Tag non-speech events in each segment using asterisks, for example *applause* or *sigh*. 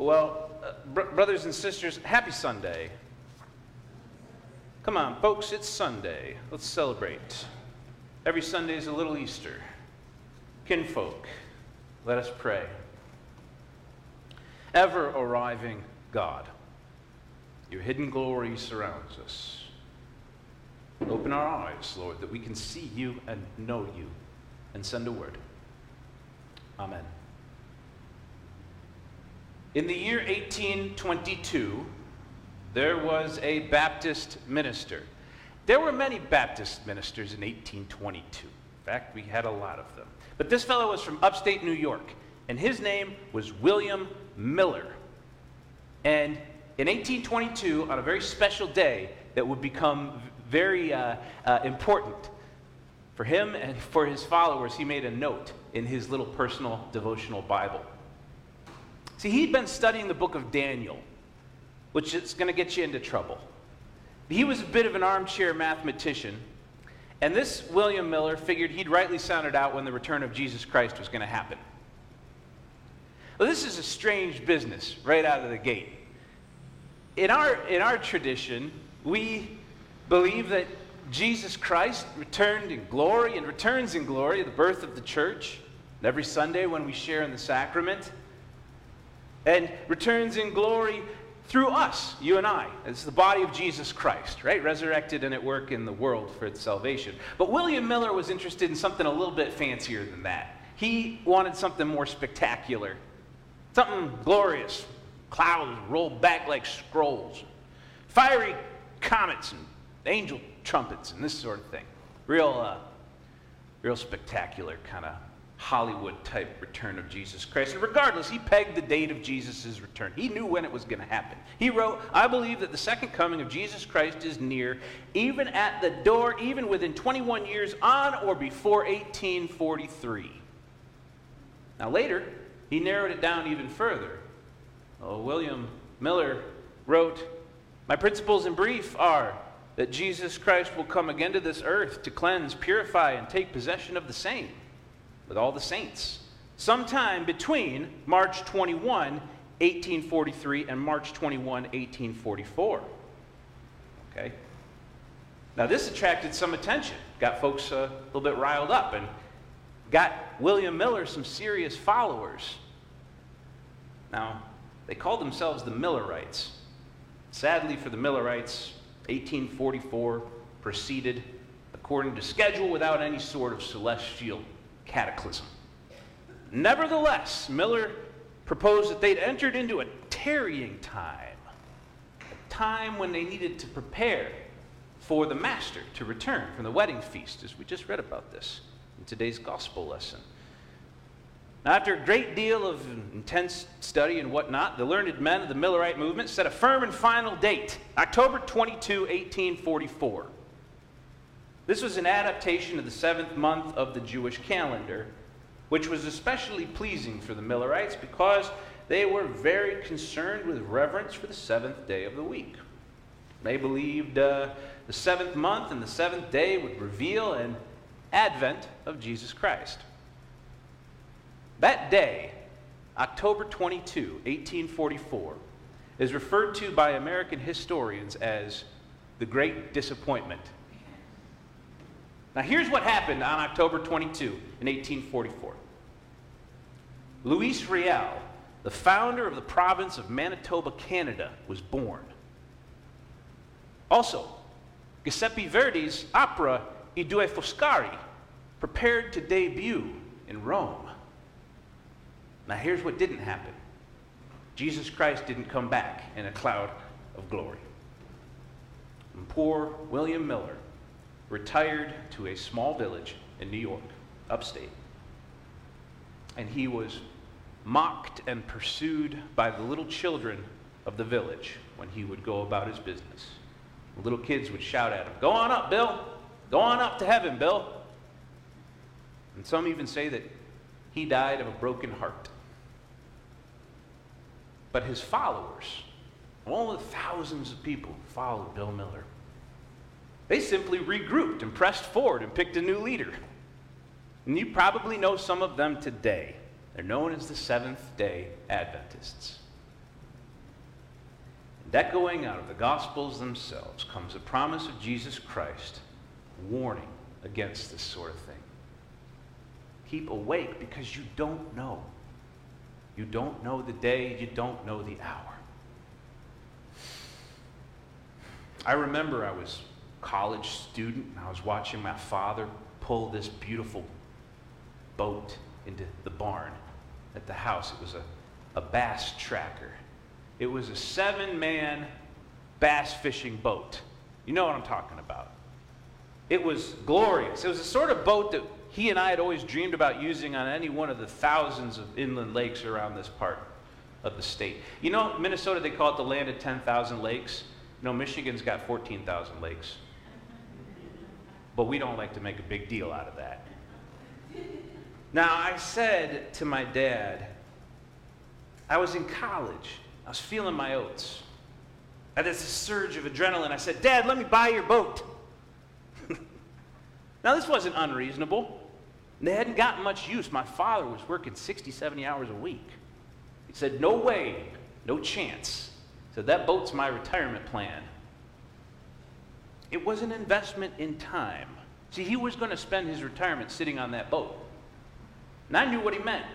Well, uh, br- brothers and sisters, happy Sunday. Come on, folks, it's Sunday. Let's celebrate. Every Sunday is a little Easter. Kinfolk, let us pray. Ever arriving God, your hidden glory surrounds us. Open our eyes, Lord, that we can see you and know you, and send a word. Amen. In the year 1822, there was a Baptist minister. There were many Baptist ministers in 1822. In fact, we had a lot of them. But this fellow was from upstate New York, and his name was William Miller. And in 1822, on a very special day that would become very uh, uh, important for him and for his followers, he made a note in his little personal devotional Bible. See, he'd been studying the book of Daniel, which is going to get you into trouble. He was a bit of an armchair mathematician, and this William Miller figured he'd rightly sounded out when the return of Jesus Christ was going to happen. Well, this is a strange business right out of the gate. In our, in our tradition, we believe that Jesus Christ returned in glory and returns in glory the birth of the church, and every Sunday when we share in the sacrament, and returns in glory through us, you and I. It's the body of Jesus Christ, right? Resurrected and at work in the world for its salvation. But William Miller was interested in something a little bit fancier than that. He wanted something more spectacular, something glorious. Clouds rolled back like scrolls, fiery comets and angel trumpets and this sort of thing. Real, uh, real spectacular kind of Hollywood type return of Jesus Christ. And regardless, he pegged the date of Jesus' return. He knew when it was going to happen. He wrote, I believe that the second coming of Jesus Christ is near, even at the door, even within 21 years on or before 1843. Now, later, he narrowed it down even further. Oh, William Miller wrote, My principles in brief are that Jesus Christ will come again to this earth to cleanse, purify, and take possession of the same with all the saints sometime between March 21, 1843, and March 21, 1844. Okay? Now, this attracted some attention, got folks uh, a little bit riled up, and got William Miller some serious followers. Now, they called themselves the Millerites. Sadly for the Millerites, 1844 proceeded according to schedule without any sort of celestial cataclysm. Nevertheless, Miller proposed that they'd entered into a tarrying time, a time when they needed to prepare for the master to return from the wedding feast, as we just read about this in today's gospel lesson. Now, after a great deal of intense study and whatnot, the learned men of the Millerite movement set a firm and final date October 22, 1844. This was an adaptation of the seventh month of the Jewish calendar, which was especially pleasing for the Millerites because they were very concerned with reverence for the seventh day of the week. They believed uh, the seventh month and the seventh day would reveal an advent of Jesus Christ. That day, October 22, 1844, is referred to by American historians as the Great Disappointment now, here's what happened on October 22 in 1844. Louis Riel, the founder of the province of Manitoba, Canada, was born. Also, Giuseppe Verdi's opera I Due Foscari prepared to debut in Rome. Now, here's what didn't happen Jesus Christ didn't come back in a cloud of glory. And poor William Miller retired to a small village in New York, upstate. And he was mocked and pursued by the little children of the village when he would go about his business. The little kids would shout at him, Go on up, Bill! Go on up to heaven, Bill! And some even say that he died of a broken heart. But his followers, all the thousands of people who followed Bill Miller, they simply regrouped and pressed forward and picked a new leader. And you probably know some of them today. They're known as the Seventh day Adventists. And echoing out of the Gospels themselves comes a promise of Jesus Christ warning against this sort of thing. Keep awake because you don't know. You don't know the day, you don't know the hour. I remember I was college student and I was watching my father pull this beautiful boat into the barn at the house. It was a, a bass tracker. It was a seven man bass fishing boat. You know what I'm talking about. It was glorious. It was the sort of boat that he and I had always dreamed about using on any one of the thousands of inland lakes around this part of the state. You know, Minnesota, they call it the land of 10,000 lakes. You know, Michigan's got 14,000 lakes. But we don't like to make a big deal out of that. Now, I said to my dad, I was in college. I was feeling my oats. I had this surge of adrenaline. I said, Dad, let me buy your boat. *laughs* now, this wasn't unreasonable. They hadn't gotten much use. My father was working 60, 70 hours a week. He said, No way, no chance. He said, That boat's my retirement plan. It was an investment in time. See, he was going to spend his retirement sitting on that boat. And I knew what he meant.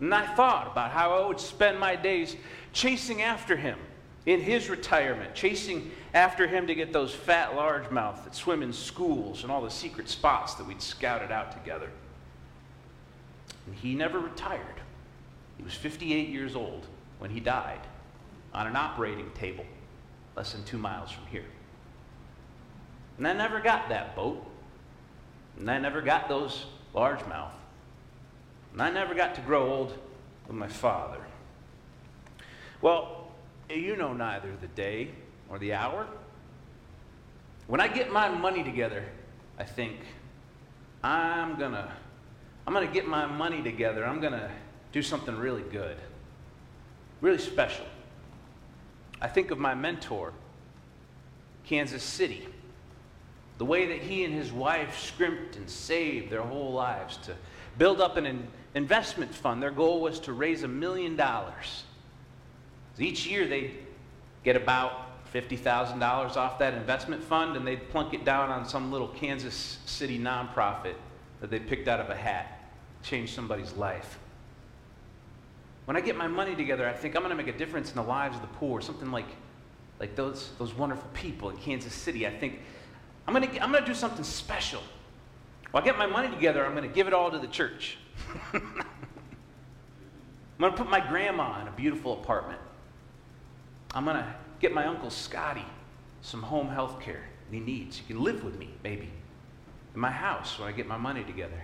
And I thought about how I would spend my days chasing after him in his retirement, chasing after him to get those fat largemouth that swim in schools and all the secret spots that we'd scouted out together. And he never retired. He was 58 years old when he died on an operating table less than two miles from here. And I never got that boat. And I never got those largemouth. And I never got to grow old with my father. Well, you know neither the day or the hour. When I get my money together, I think, I'm gonna, I'm gonna get my money together. I'm gonna do something really good, really special. I think of my mentor, Kansas City the way that he and his wife scrimped and saved their whole lives to build up an investment fund. Their goal was to raise a million dollars. Each year they'd get about $50,000 off that investment fund and they'd plunk it down on some little Kansas City nonprofit that they picked out of a hat, change somebody's life. When I get my money together, I think I'm going to make a difference in the lives of the poor, something like, like those, those wonderful people in Kansas City. I think I'm going to I'm going to do something special. Well, I get my money together, I'm going to give it all to the church. *laughs* I'm going to put my grandma in a beautiful apartment. I'm going to get my uncle Scotty some home health care he needs. He can live with me, maybe, in my house when I get my money together.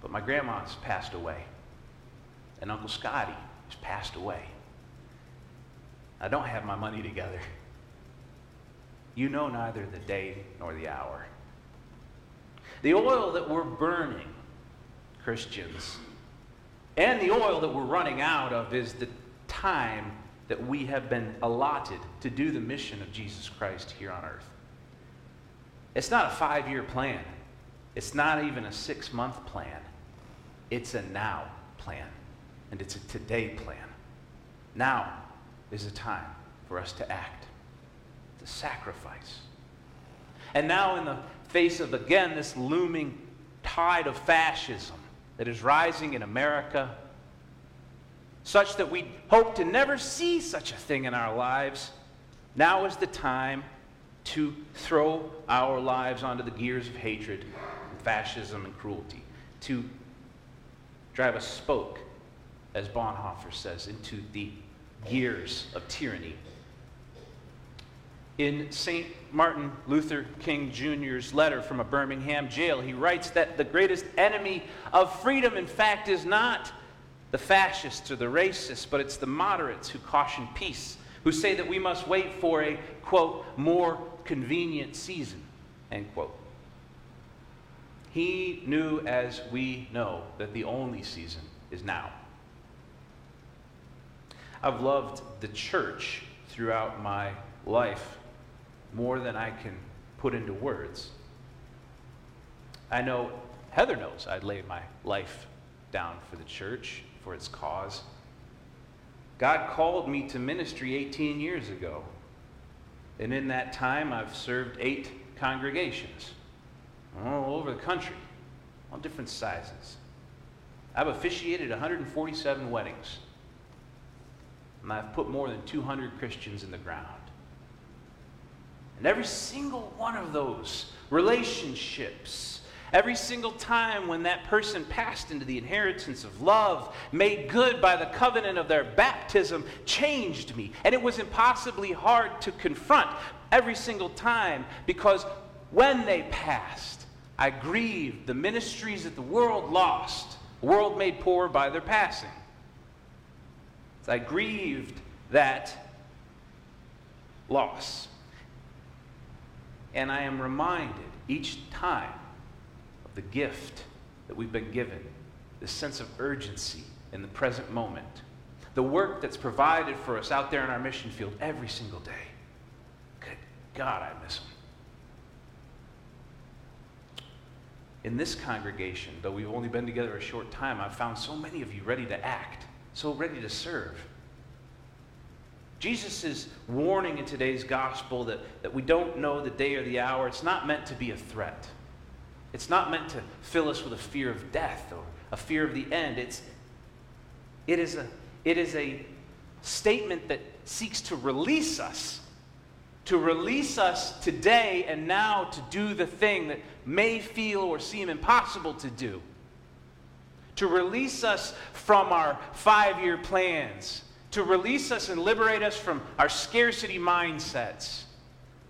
But my grandma's passed away, and Uncle Scotty has passed away. I don't have my money together. *laughs* You know neither the day nor the hour. The oil that we're burning, Christians, and the oil that we're running out of is the time that we have been allotted to do the mission of Jesus Christ here on earth. It's not a five year plan, it's not even a six month plan. It's a now plan, and it's a today plan. Now is the time for us to act sacrifice. And now, in the face of again this looming tide of fascism that is rising in America, such that we hope to never see such a thing in our lives, now is the time to throw our lives onto the gears of hatred, and fascism, and cruelty, to drive a spoke, as Bonhoeffer says, into the gears of tyranny in St. Martin Luther King Jr.'s letter from a Birmingham jail, he writes that the greatest enemy of freedom, in fact, is not the fascists or the racists, but it's the moderates who caution peace, who say that we must wait for a, quote, more convenient season, end quote. He knew, as we know, that the only season is now. I've loved the church throughout my life more than I can put into words. I know Heather knows I'd laid my life down for the church, for its cause. God called me to ministry 18 years ago. And in that time, I've served eight congregations all over the country, all different sizes. I've officiated 147 weddings. And I've put more than 200 Christians in the ground. And every single one of those relationships, every single time when that person passed into the inheritance of love, made good by the covenant of their baptism, changed me. And it was impossibly hard to confront every single time because when they passed, I grieved the ministries that the world lost, a world made poor by their passing. I grieved that loss. And I am reminded each time of the gift that we've been given, the sense of urgency in the present moment, the work that's provided for us out there in our mission field every single day. Good God, I miss them. In this congregation, though we've only been together a short time, I've found so many of you ready to act so ready to serve. Jesus is warning in today's gospel that, that we don't know the day or the hour. It's not meant to be a threat. It's not meant to fill us with a fear of death or a fear of the end. It's, it, is a, it is a statement that seeks to release us, to release us today and now to do the thing that may feel or seem impossible to do to release us from our five year plans, to release us and liberate us from our scarcity mindsets,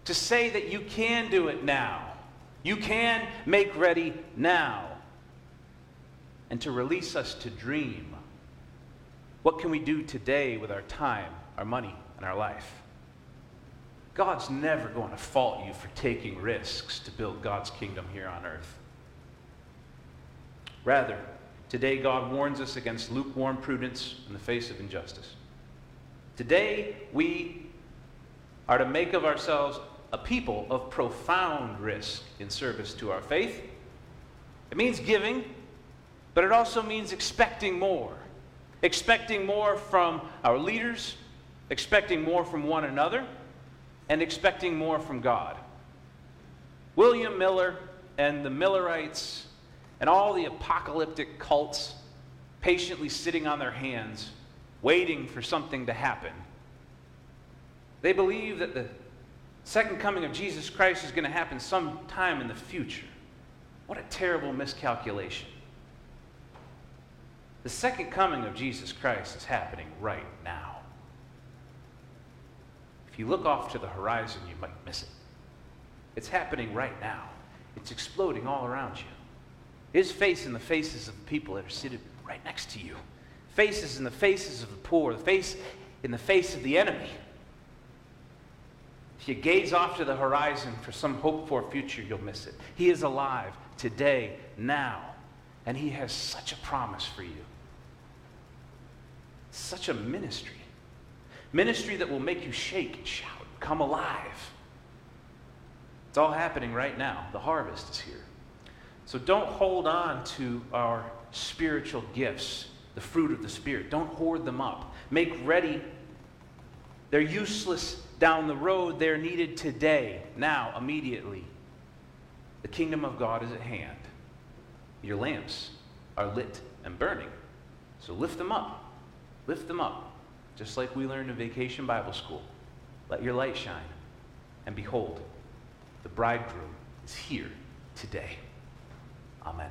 to say that you can do it now. You can make ready now. And to release us to dream. What can we do today with our time, our money, and our life? God's never going to fault you for taking risks to build God's kingdom here on earth. Rather, Today, God warns us against lukewarm prudence in the face of injustice. Today, we are to make of ourselves a people of profound risk in service to our faith. It means giving, but it also means expecting more. Expecting more from our leaders, expecting more from one another, and expecting more from God. William Miller and the Millerites and all the apocalyptic cults patiently sitting on their hands, waiting for something to happen. They believe that the second coming of Jesus Christ is going to happen sometime in the future. What a terrible miscalculation. The second coming of Jesus Christ is happening right now. If you look off to the horizon, you might miss it. It's happening right now, it's exploding all around you. His face in the faces of the people that are seated right next to you. Faces in the faces of the poor, the face in the face of the enemy. If you gaze off to the horizon for some hope for future, you'll miss it. He is alive today, now, and He has such a promise for you. Such a ministry. Ministry that will make you shake and shout, come alive. It's all happening right now. The harvest is here. So don't hold on to our spiritual gifts, the fruit of the Spirit. Don't hoard them up. Make ready. They're useless down the road, they're needed today, now, immediately. The kingdom of God is at hand. Your lamps are lit and burning. So lift them up. Lift them up. Just like we learned in Vacation Bible School. Let your light shine. And behold, the bridegroom is here today. Amen.